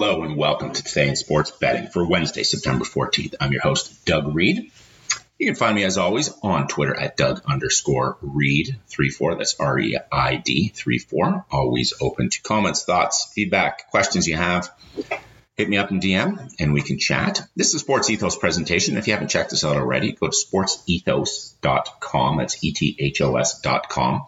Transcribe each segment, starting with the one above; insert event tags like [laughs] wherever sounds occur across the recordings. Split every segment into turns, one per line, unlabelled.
Hello and welcome to Today in Sports Betting for Wednesday, September 14th. I'm your host, Doug Reid. You can find me as always on Twitter at Doug underscore Reid34. That's R E I D 34. Always open to comments, thoughts, feedback, questions you have. Hit me up in DM and we can chat. This is Sports Ethos presentation. If you haven't checked this out already, go to sportsethos.com. That's E T H O S.com.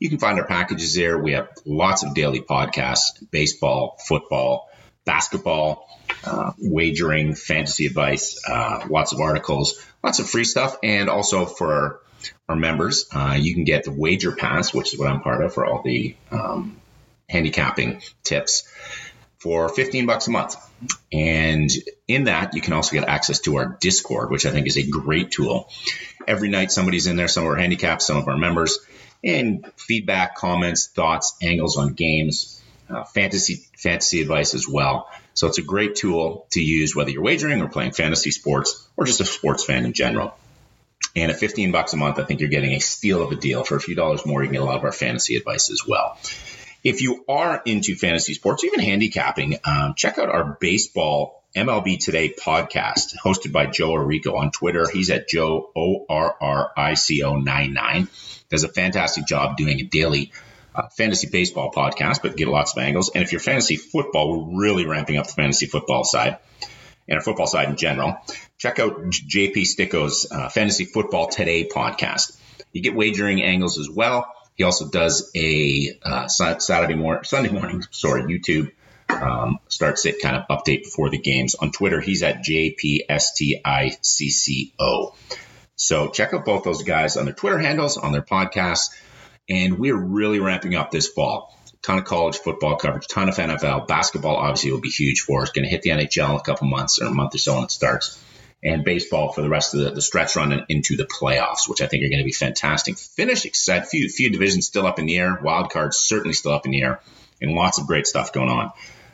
You can find our packages there. We have lots of daily podcasts, baseball, football, basketball, uh, wagering, fantasy advice, uh, lots of articles, lots of free stuff, and also for our, members, uh, you can get the Wager Pass, which is what I'm part of for all the um, handicapping tips, for 15 bucks a month. And in that, you can also get access to our Discord, which I think is a great tool. Every night, somebody's in there, some of our handicaps, some of our members, and feedback, comments, thoughts, angles on games, uh, fantasy fantasy advice as well. So it's a great tool to use whether you're wagering or playing fantasy sports or just a sports fan in general. And at 15 bucks a month, I think you're getting a steal of a deal. For a few dollars more, you can get a lot of our fantasy advice as well. If you are into fantasy sports, even handicapping, um, check out our baseball MLB Today podcast hosted by Joe Orrico on Twitter. He's at Joe O R R I C O 99. Does a fantastic job doing a daily uh, fantasy baseball podcast, but get lots of angles. And if you're fantasy football, we're really ramping up the fantasy football side and our football side in general. Check out JP Sticco's uh, Fantasy Football Today podcast. You get wagering angles as well. He also does a uh, Saturday morning, Sunday morning, sorry, YouTube um, starts it kind of update before the games. On Twitter, he's at JPSTICCO. So check out both those guys on their Twitter handles, on their podcasts. And we're really ramping up this fall. Ton of college football coverage, ton of NFL. Basketball obviously will be huge for us. Going to hit the NHL in a couple months or a month or so when it starts. And baseball for the rest of the, the stretch run and into the playoffs, which I think are going to be fantastic. Finish excited. Few, few divisions still up in the air. Wild cards certainly still up in the air. And lots of great stuff going on.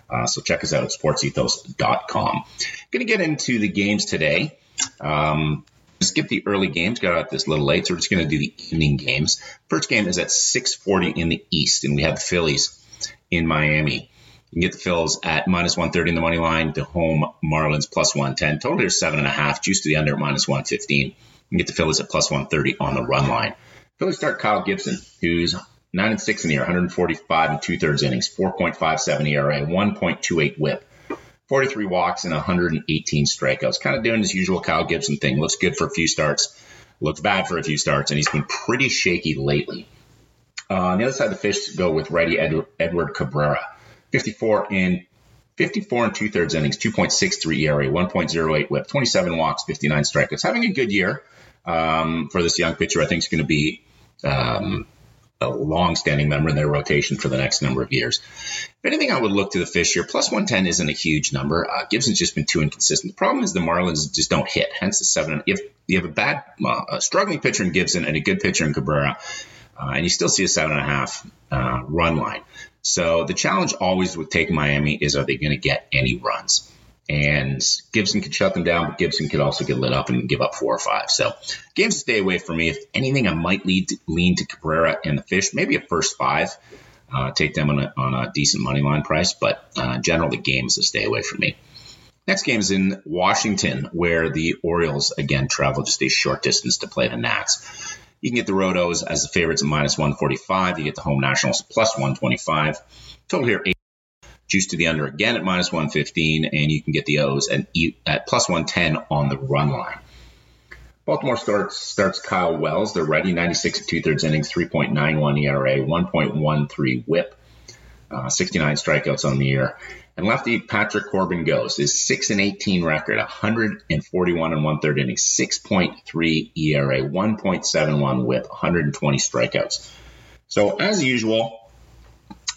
Uh, so check us out at sportsethos.com. Going to get into the games today. Um, skip the early games, got out this little late, so we're just going to do the evening games. First game is at 6:40 in the East, and we have the Phillies in Miami. You can get the Phils at minus 130 in the money line. The home Marlins plus 110. Total here seven and a half. Juice to the under at minus 115. You can get the Phillies at plus 130 on the run line. Phillies start Kyle Gibson, who's nine and six in the year, 145 and two thirds innings, 4.57 ERA, 1.28 WHIP. 43 walks and 118 strikeouts. Kind of doing his usual Kyle Gibson thing. Looks good for a few starts, looks bad for a few starts, and he's been pretty shaky lately. Uh, on the other side, the fish go with righty Ed- Edward Cabrera, 54 in 54 and two thirds innings, 2.63 ERA, 1.08 WHIP, 27 walks, 59 strikeouts. Having a good year um, for this young pitcher. I think is going to be um, a long-standing member in their rotation for the next number of years. If anything, I would look to the fish here. Plus 110 isn't a huge number. Uh, Gibson's just been too inconsistent. The problem is the Marlins just don't hit, hence the seven. If you have a bad, uh, a struggling pitcher in Gibson and a good pitcher in Cabrera, uh, and you still see a seven and a half uh, run line. So the challenge always with taking Miami is are they going to get any runs? And Gibson could shut them down, but Gibson could also get lit up and give up four or five. So games to stay away from me. If anything, I might lead to, lean to Cabrera and the Fish, maybe a first five. Uh, take them on a, on a, decent money line price, but uh, generally games to stay away from me. Next game is in Washington, where the Orioles again travel just a short distance to play the Nats. You can get the Rotos as the favorites at minus 145. You get the home Nationals plus 125. Total here. Juice to the under again at minus 115, and you can get the O's at, at plus 110 on the run line. Baltimore starts starts Kyle Wells. They're ready, 96 and two thirds innings, 3.91 ERA, 1.13 WHIP, uh, 69 strikeouts on the year. And lefty Patrick Corbin goes. His 6 and 18 record, 141 and one third innings, 6.3 ERA, 1.71 WHIP, 120 strikeouts. So as usual,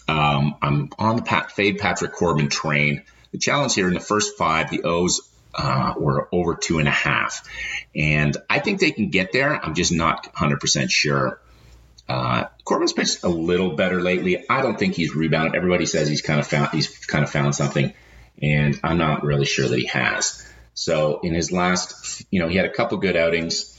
um, I'm on the Pat, fade Patrick Corbin train. The challenge here in the first five, the O's uh, were over two and a half. And I think they can get there. I'm just not 100% sure. Uh, Corbin's pitched a little better lately. I don't think he's rebounded. Everybody says he's kind of found he's kind of found something, and I'm not really sure that he has. So in his last, you know, he had a couple good outings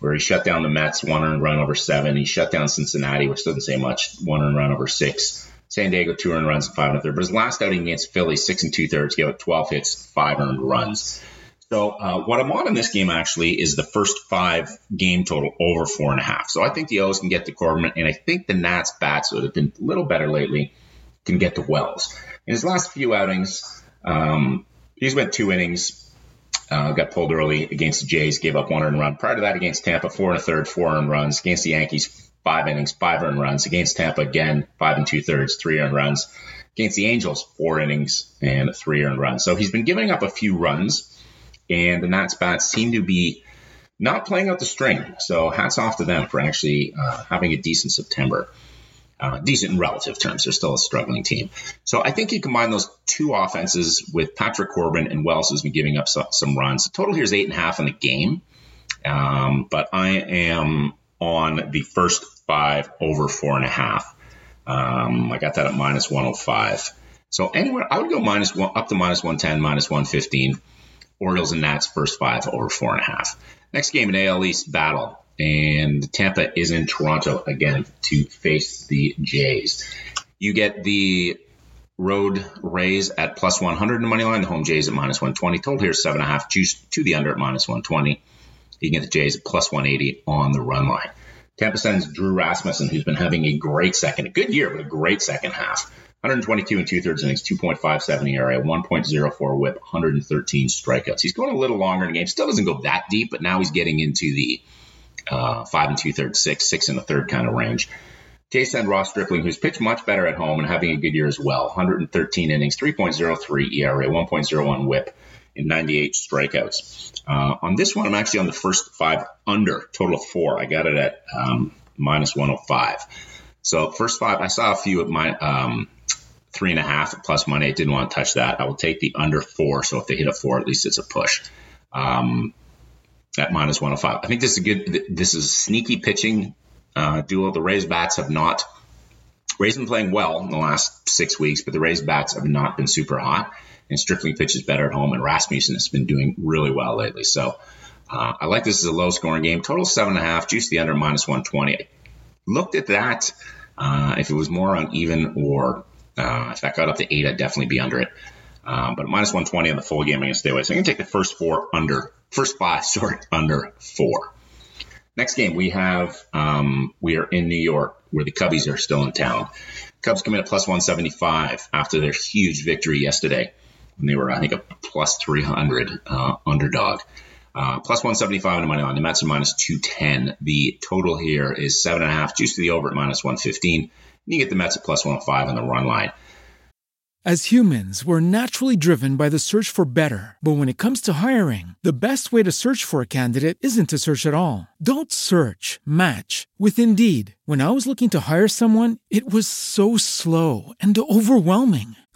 where he shut down the Mets, one run over seven. He shut down Cincinnati, which doesn't say much, one run over six. San Diego, two earned runs and five and a third. But his last outing against Philly, six and two thirds, gave up 12 hits, five earned runs. So uh, what I'm on in this game actually is the first five game total over four and a half. So I think the O's can get to Corbin, and I think the Nats bats that have been a little better lately can get to Wells. In his last few outings, um, he's went two innings. Uh, got pulled early against the Jays, gave up one earned run. Prior to that, against Tampa, four and a third, four earned runs. Against the Yankees, five innings, five earned runs. Against Tampa, again, five and two thirds, three earned runs. Against the Angels, four innings and three earned runs. So he's been giving up a few runs, and the Nats bats seem to be not playing out the string. So hats off to them for actually uh, having a decent September. Uh, decent in relative terms. They're still a struggling team. So I think you combine those two offenses with Patrick Corbin and Wells has been giving up some, some runs. The total here is eight and a half in the game. Um, but I am on the first five over four and a half. Um, I got that at minus 105. So anywhere, I would go minus one up to minus 110, minus 115. Orioles and Nats first five over four and a half. Next game, an AL East battle, and Tampa is in Toronto again to face the Jays. You get the road Rays at plus 100 in the money line, the home Jays at minus 120. Total here seven and a half, Juice to the under at minus 120. Get the Jays plus 180 on the run line. Tampa sends Drew Rasmussen, who's been having a great second, a good year, but a great second half. 122 and two thirds innings, 2.57 ERA, 1.04 WHIP, 113 strikeouts. He's going a little longer in the game. Still doesn't go that deep, but now he's getting into the uh, five and two thirds, six, six and a third kind of range. Jason Ross Stripling, who's pitched much better at home and having a good year as well. 113 innings, 3.03 ERA, 1.01 WHIP, and 98 strikeouts. Uh, on this one, I'm actually on the first five under, total of four. I got it at um, minus 105. So first five, I saw a few at my um, three and a half plus money. I didn't want to touch that. I will take the under four. So if they hit a four, at least it's a push. Um, at minus 105. I think this is a good. This is sneaky pitching uh, duo. The Rays bats have not. Rays been playing well in the last six weeks, but the Rays bats have not been super hot and Stripling pitches better at home, and Rasmussen has been doing really well lately. So uh, I like this as a low scoring game. Total seven and a half, juice the under minus 120. I looked at that. Uh, if it was more uneven or uh, if that got up to eight, I'd definitely be under it. Uh, but minus 120 on the full game, stay away. So I'm going to take the first four under, first five, [laughs] sorry, under four. Next game, we have, um, we are in New York where the Cubbies are still in town. Cubs come in at plus 175 after their huge victory yesterday and they were, I think, a plus 300 uh, underdog. Uh, plus 175 on the money line. The Mets are minus 210. The total here is seven and a half. Juice to the over at minus 115. And you get the Mets at plus 105 on the run line.
As humans, we're naturally driven by the search for better. But when it comes to hiring, the best way to search for a candidate isn't to search at all. Don't search, match with Indeed. When I was looking to hire someone, it was so slow and overwhelming.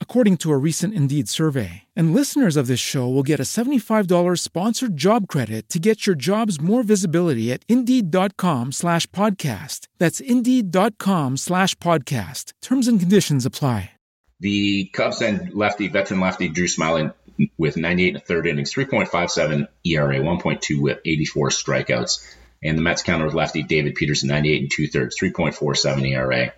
according to a recent Indeed survey. And listeners of this show will get a $75 sponsored job credit to get your jobs more visibility at Indeed.com slash podcast. That's Indeed.com slash podcast. Terms and conditions apply.
The Cubs and lefty, veteran lefty Drew Smyly with 98 and a third innings, 3.57 ERA, 1.2 whip, 84 strikeouts. And the Mets counter with lefty David Peterson, 98 and two thirds, 3.47 ERA,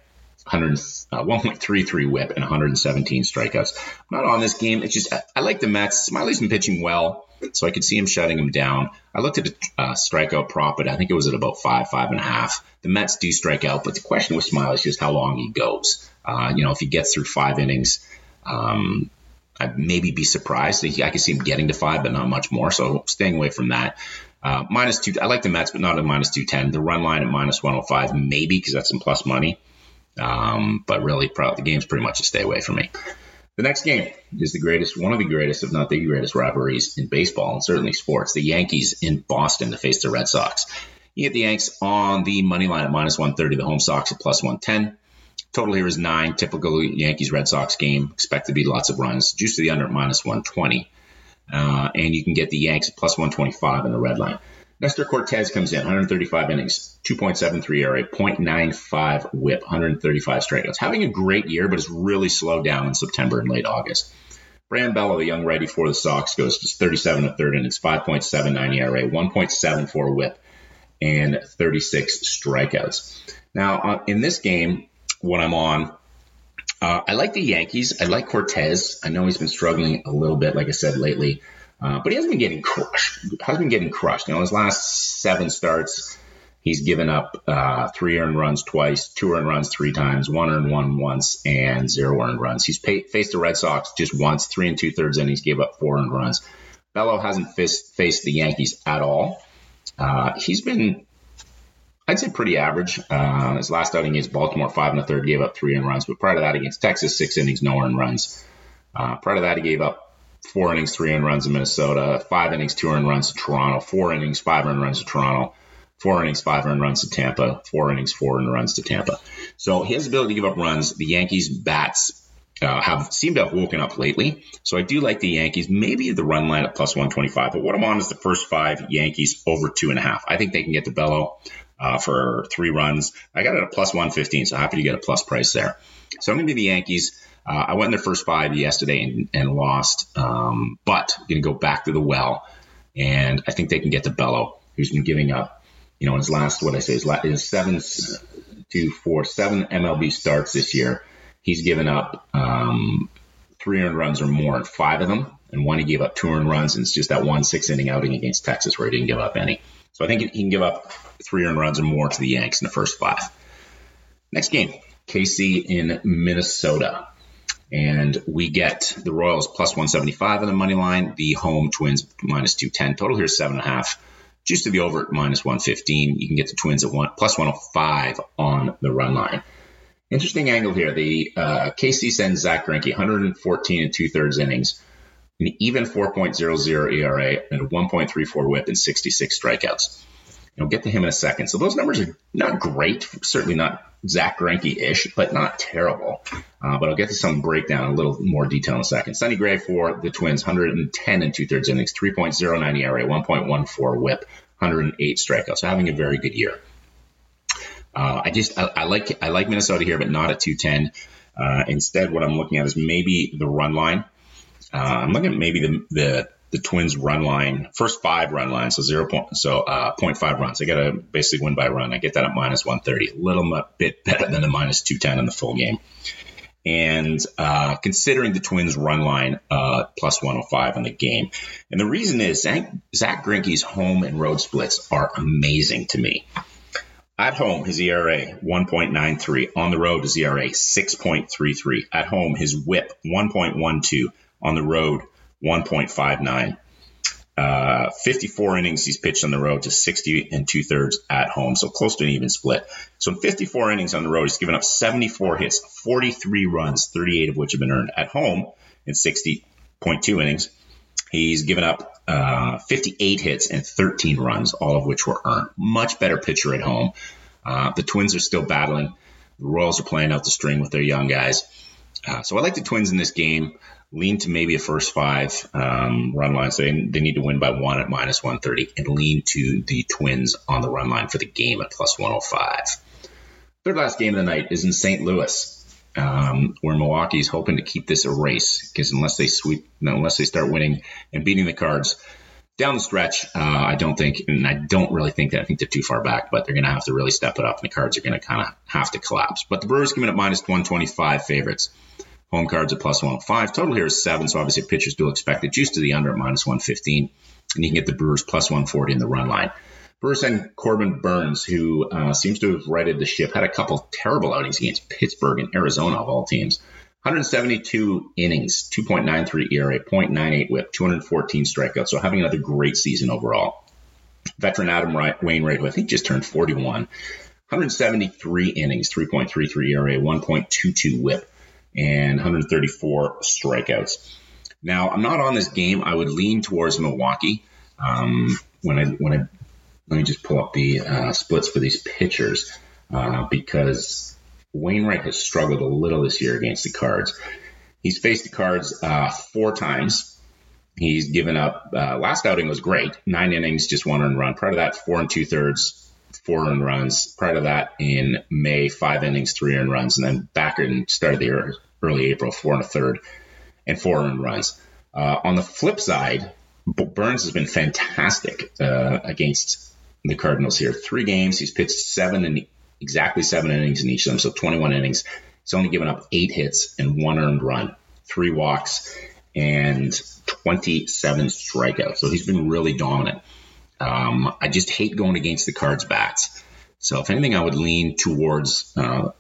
100, uh, 1.33 whip, and 117 strikeouts. I'm not on this game. It's just, I, I like the Mets. Smyly's been pitching well, so I could see him shutting him down. I looked at the uh, strikeout prop, but I think it was at about five, five and a half. The Mets do strike out, but the question with Smyly is just how long he goes. Uh, you know, if he gets through five innings, um, I'd maybe be surprised. I could see him getting to five, but not much more. So staying away from that. Uh, minus two. I like the Mets, but not at minus two ten. The run line at minus one hundred five, maybe because that's some plus money. Um, but really, probably, the game's pretty much a stay away from me. The next game is the greatest, one of the greatest, if not the greatest, rivalries in baseball and certainly sports. The Yankees in Boston to face the Red Sox. You get the Yanks on the money line at minus 130, the home Sox at plus 110. Total here is nine. Typical Yankees Red Sox game. Expect to be lots of runs. Juice to the under at minus 120. Uh, and you can get the Yanks plus 125 in the red line. Nestor Cortes comes in, 135 innings, 2.73 ERA, 0.95 WHIP, 135 strikeouts. Having a great year, but it's really slowed down in September and late August. Brayan Bello, the young righty for the Sox, goes just 37 and third innings, 5.79 ERA, 1.74 WHIP, and 36 strikeouts. Now, uh, in this game, when I'm on. Uh, I like the Yankees. I like Cortes. I know he's been struggling a little bit, like I said lately, uh, but he hasn't been getting crushed. Hasn't been getting crushed. You know, his last seven starts, he's given up uh, three earned runs twice, two earned runs three times, one earned one once, and zero earned runs. He's pay- faced the Red Sox just once, three and two thirds innings, gave up four earned runs. Bello hasn't faced, faced the Yankees at all. Uh, he's been I'd say pretty average. Uh, his last outing against Baltimore, five and a third, gave up three earned runs. But prior to that, against Texas, six innings, no earned runs. Uh, prior to that, he gave up four innings, three earned runs in Minnesota, five innings, two earned runs to Toronto, four innings, five earned runs to Toronto, four innings, five earned runs to Tampa, four innings, four earned runs to Tampa. So his ability to give up runs, the Yankees bats uh, have seemed to have woken up lately. So I do like the Yankees, maybe the run line at plus 125. But what I'm on is the first five Yankees over two and a half. I think they can get to Bello uh, for three runs. I got it at plus 115, so happy to get a plus price there. So I'm going to be the Yankees. Uh, I went in their first five yesterday and, and lost, um, but going to go back to the well, and I think they can get to Bello, who's been giving up, you know, his last, what I say, his, last, seven to four, seven MLB starts this year. He's given up um, three earned runs or more in five of them, and one he gave up two earned runs, and it's just that one six inning outing against Texas where he didn't give up any. So I think he can give up three earned runs or more to the Yanks in the first five. Next game, KC in Minnesota. And we get the Royals plus 175 on the money line, the home Twins minus 210. Total here is seven and a half. Juice to the over at minus 115. You can get the Twins at one plus 105 on the run line. Interesting angle here. The uh, KC sends Zack Greinke 114 and two thirds innings, an even 4.00 ERA, and a 1.34 WHIP and 66 strikeouts. I'll get to him in a second. So those numbers are not great, certainly not Zack Greinke-ish, but not terrible. Uh, but I'll get to some breakdown, a little more detail in a second. Sonny Gray for the Twins, 110 and two thirds innings, 3.09 ERA, 1.14 WHIP, 108 strikeouts. So having a very good year. Uh, I just I, I, like I like Minnesota here, but not at 210. Uh, instead, what I'm looking at is maybe the run line. Uh, I'm looking at maybe the the the Twins run line, first five run lines, so zero point, so uh, 0.5 runs. I got to basically win by run. I get that at minus 130, a little bit better than the minus 210 in the full game. and uh, considering the Twins' run line uh, plus 105 in the game. And the reason is Zack, Zack Greinke's home and road splits are amazing to me. At home, his ERA 1.93. On the road, his ERA 6.33. At home, his WHIP 1.12. On the road, 1.59. Uh, 54 innings he's pitched on the road to 60 and two thirds at home, so close to an even split. So in 54 innings on the road, he's given up 74 hits, 43 runs, 38 of which have been earned at home in 60.2 innings. He's given up uh, 58 hits and 13 runs, all of which were earned. Much better pitcher at home. Uh, the Twins are still battling. The Royals are playing out the string with their young guys. Uh, so I like the Twins in this game lean to maybe a first five um, run line. So they, they need to win by one at minus 130 and lean to the Twins on the run line for the game at plus 105. Third last game of the night is in St. Louis. Um, where is hoping to keep this a race because unless they sweep, unless they start winning and beating the Cards down the stretch, uh, I don't think, and I don't really think that I think they're too far back, but they're going to have to really step it up, and the Cards are going to kind of have to collapse. But the Brewers coming at minus 125 favorites. Home cards at plus 105. Total here is seven, so obviously pitchers do expect the Juice to the under at minus 115. And you can get the Brewers plus 140 in the run line. Brewers and Corbin Burnes, who uh, seems to have righted the ship, had a couple terrible outings against Pittsburgh and Arizona, of all teams. 172 innings, 2.93 ERA, 0.98 whip, 214 strikeouts. So having another great season overall. Veteran Adam Wainwright, who I think just turned 41, 173 innings, 3.33 ERA, 1.22 whip and 134 strikeouts. Now, I'm not on this game. I would lean towards Milwaukee. Um, when I when I let me just pull up the uh, splits for these pitchers uh, because Wainwright has struggled a little this year against the Cards. He's faced the Cards uh, four times. He's given up. Uh, last outing was great, nine innings, just one earned run. Prior to that, four and two thirds, four earned runs. Prior to that, in May, five innings, three earned runs, and then back in start of the year, early April, four and a third, and four earned runs. Uh, on the flip side, Burnes has been fantastic uh, against the Cardinals here. Three games, he's pitched seven and exactly seven innings in each of them, so 21 innings. He's only given up eight hits and one earned run, three walks, and 27 strikeouts. So he's been really dominant. Um, I just hate going against the Cards bats. So if anything, I would lean towards uh,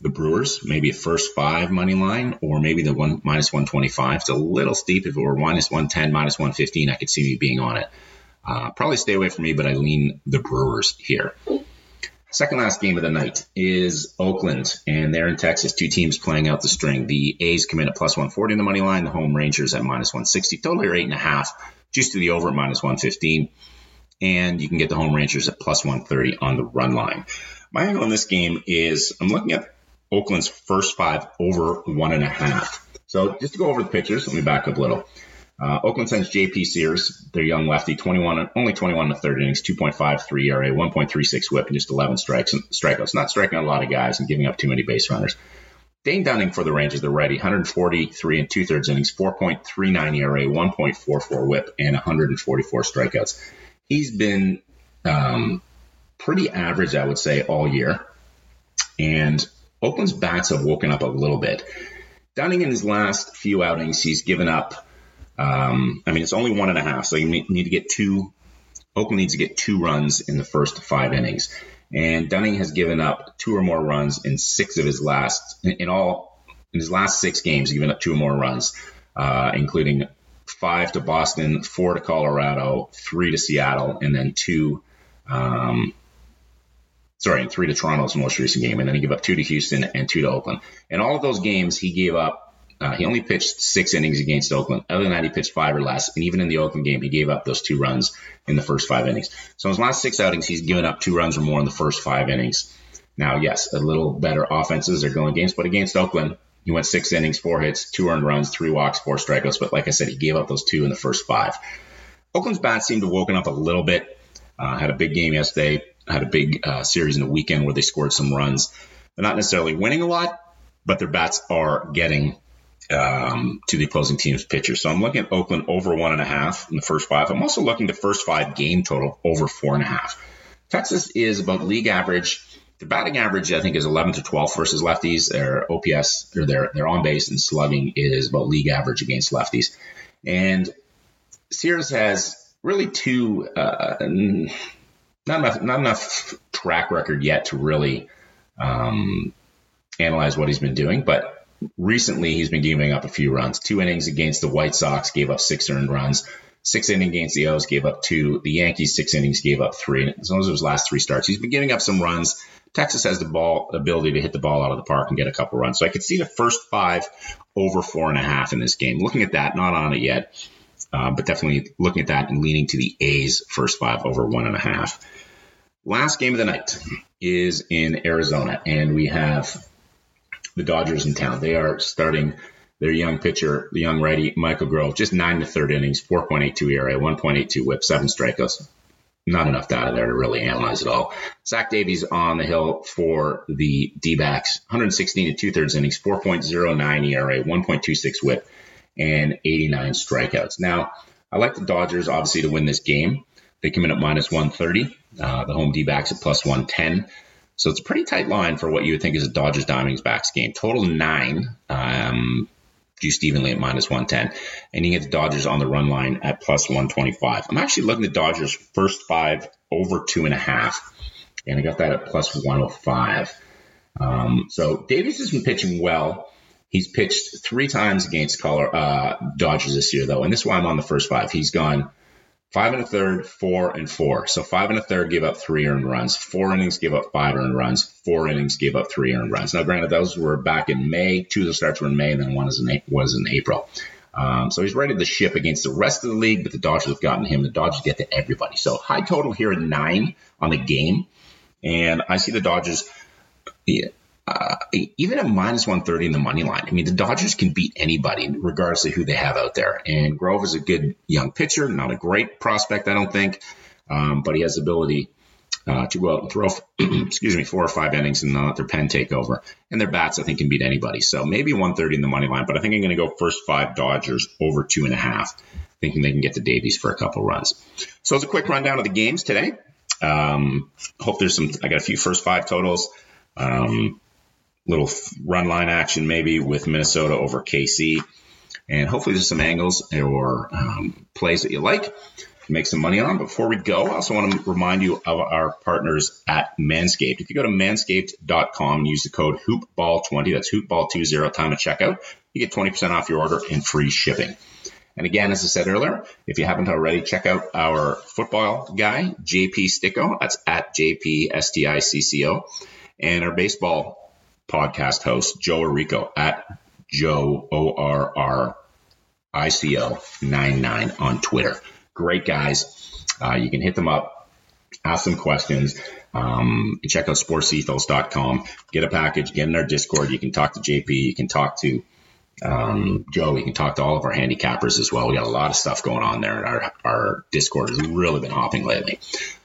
the Brewers, maybe a first five money line, or maybe the one minus 125. It's a little steep. If it were minus 110, minus 115, I could see me being on it. Uh, probably stay away from me, but I lean the Brewers here. Second last game of the night is Oakland, and they're in Texas. Two teams playing out the string. The A's come in at plus 140 in the money line. The home Rangers at minus 160. Total here eight and a half. Juice to the over at minus 115. And you can get the home Rangers at plus 130 on the run line. My angle in this game is I'm looking at Oakland's first five over one and a half. So just to go over the pitchers, let me back up a little. Uh, Oakland sends J.P. Sears, their young lefty, 21, only 21 in the third innings, 2.53 ERA, 1.36 WHIP, and just 11 strikes and strikeouts. Not striking out a lot of guys and giving up too many base runners. Dane Dunning for the Rangers, the righty, 143 and two thirds innings, 4.39 ERA, 1.44 WHIP, and 144 strikeouts. He's been um, pretty average, I would say, all year. And Oakland's bats have woken up a little bit. Dunning in his last few outings, he's given up. Um, I mean, it's only one and a half, so you need to get two. Oakland needs to get two runs in the first five innings, and Dunning has given up two or more runs in six of his last. In all, in his last six games, given up two or more runs, uh, including five to Boston, four to Colorado, three to Seattle, and then two um, sorry, three to Toronto's most recent game, and then he gave up two to Houston and two to Oakland. In all of those games, he gave up. Uh, he only pitched six innings against Oakland. Other than that, he pitched five or less. And even in the Oakland game, he gave up those two runs in the first five innings. So in his last six outings, he's given up two runs or more in the first five innings. Now, yes, a little better offenses are going against, but against Oakland, he went six innings, four hits, two earned runs, three walks, four strikeouts. But like I said, he gave up those two in the first five. Oakland's bats seemed to have woken up a little bit. Uh, had a big game yesterday had a big uh, series in the weekend where they scored some runs. They're not necessarily winning a lot, but their bats are getting um, to the opposing team's pitchers. So I'm looking at Oakland over one and a half in the first five. I'm also looking at the first five game total over four and a half. Texas is about league average Their batting average, I think, is 11 to 12 versus lefties. Their OPS, or their their on base and slugging is about league average against lefties. And Sears has really two uh, not enough not enough track record yet to really um, analyze what he's been doing, but recently he's been giving up a few runs. Two innings against the White Sox gave up six earned runs. Six innings against the O's gave up two. The Yankees six innings gave up three. As long as his last three starts, he's been giving up some runs. Texas has the ball ability to hit the ball out of the park and get a couple runs. So I could see the first five over four and a half in this game. Looking at that, not on it yet, uh, but definitely looking at that and leaning to the A's first five over one and a half. Last game of the night is in Arizona, and we have the Dodgers in town. They are starting their young pitcher, the young righty Michael Grove, just nine to third innings, 4.82 ERA, 1.82 WHIP, seven strikeouts. Not enough data there to really analyze it all. Zach Davies on the hill for the D-backs, 116 to two thirds innings, 4.09 ERA, 1.26 WHIP, and 89 strikeouts. Now, I like the Dodgers obviously to win this game. They come in at minus 130. Uh, the home D-backs at plus 110. So it's a pretty tight line for what you would think is a Dodgers Diamondbacks game. Total nine. Um, juiced evenly at minus 110. And you get the Dodgers on the run line at plus 125. I'm actually looking at the Dodgers first five over two and a half. And I got that at plus 105. Um, so Davies has been pitching well. He's pitched three times against Color, uh, Dodgers this year, though. And this is why I'm on the first five. He's gone Five and a third, four and four. So five and a third gave up three earned runs. Four innings gave up five earned runs. Four innings gave up three earned runs. Now, granted, those were back in May. Two of the starts were in May, and then one was in, was in April. Um, so he's ready to ship against the rest of the league, but the Dodgers have gotten him. The Dodgers get to everybody. So high total here at nine on the game. And I see the Dodgers. Yeah, uh, even at minus 130 in the money line, I mean, the Dodgers can beat anybody, regardless of who they have out there. And Grove is a good young pitcher, not a great prospect, I don't think, um, but he has the ability uh, to go out and throw, [clears throat] excuse me, four or five innings and not let their pen take over. And their bats, I think, can beat anybody. So maybe 130 in the money line, but I think I'm going to go first five Dodgers over two and a half, thinking they can get to Davies for a couple runs. So it's a quick rundown of the games today. Um, hope there's some, I got a few first five totals. Um, little run line action maybe with Minnesota over KC. And hopefully there's some angles or um, plays that you like make some money on. Before we go, I also want to remind you of our partners at Manscaped. If you go to manscaped.com and use the code hoopball20, that's hoopball20 time of checkout, you get 20% off your order and free shipping. And again, as I said earlier, if you haven't already, check out our football guy, JP Sticco. That's at JPSTICCO. And our baseball podcast host, Joe Orrico at Joe O R R I C O 99 on Twitter. Great guys. Uh, you can hit them up, ask them questions. Um, check out sportsethos.com. Get a package, get in our Discord. You can talk to JP. You can talk to um, Joe. You can talk to all of our handicappers as well. We got a lot of stuff going on there. Our, our Discord has really been hopping lately.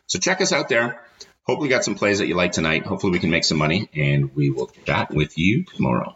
So check us out there. Hopefully, got some plays that you like tonight. Hopefully, we can make some money, and we will chat with you tomorrow.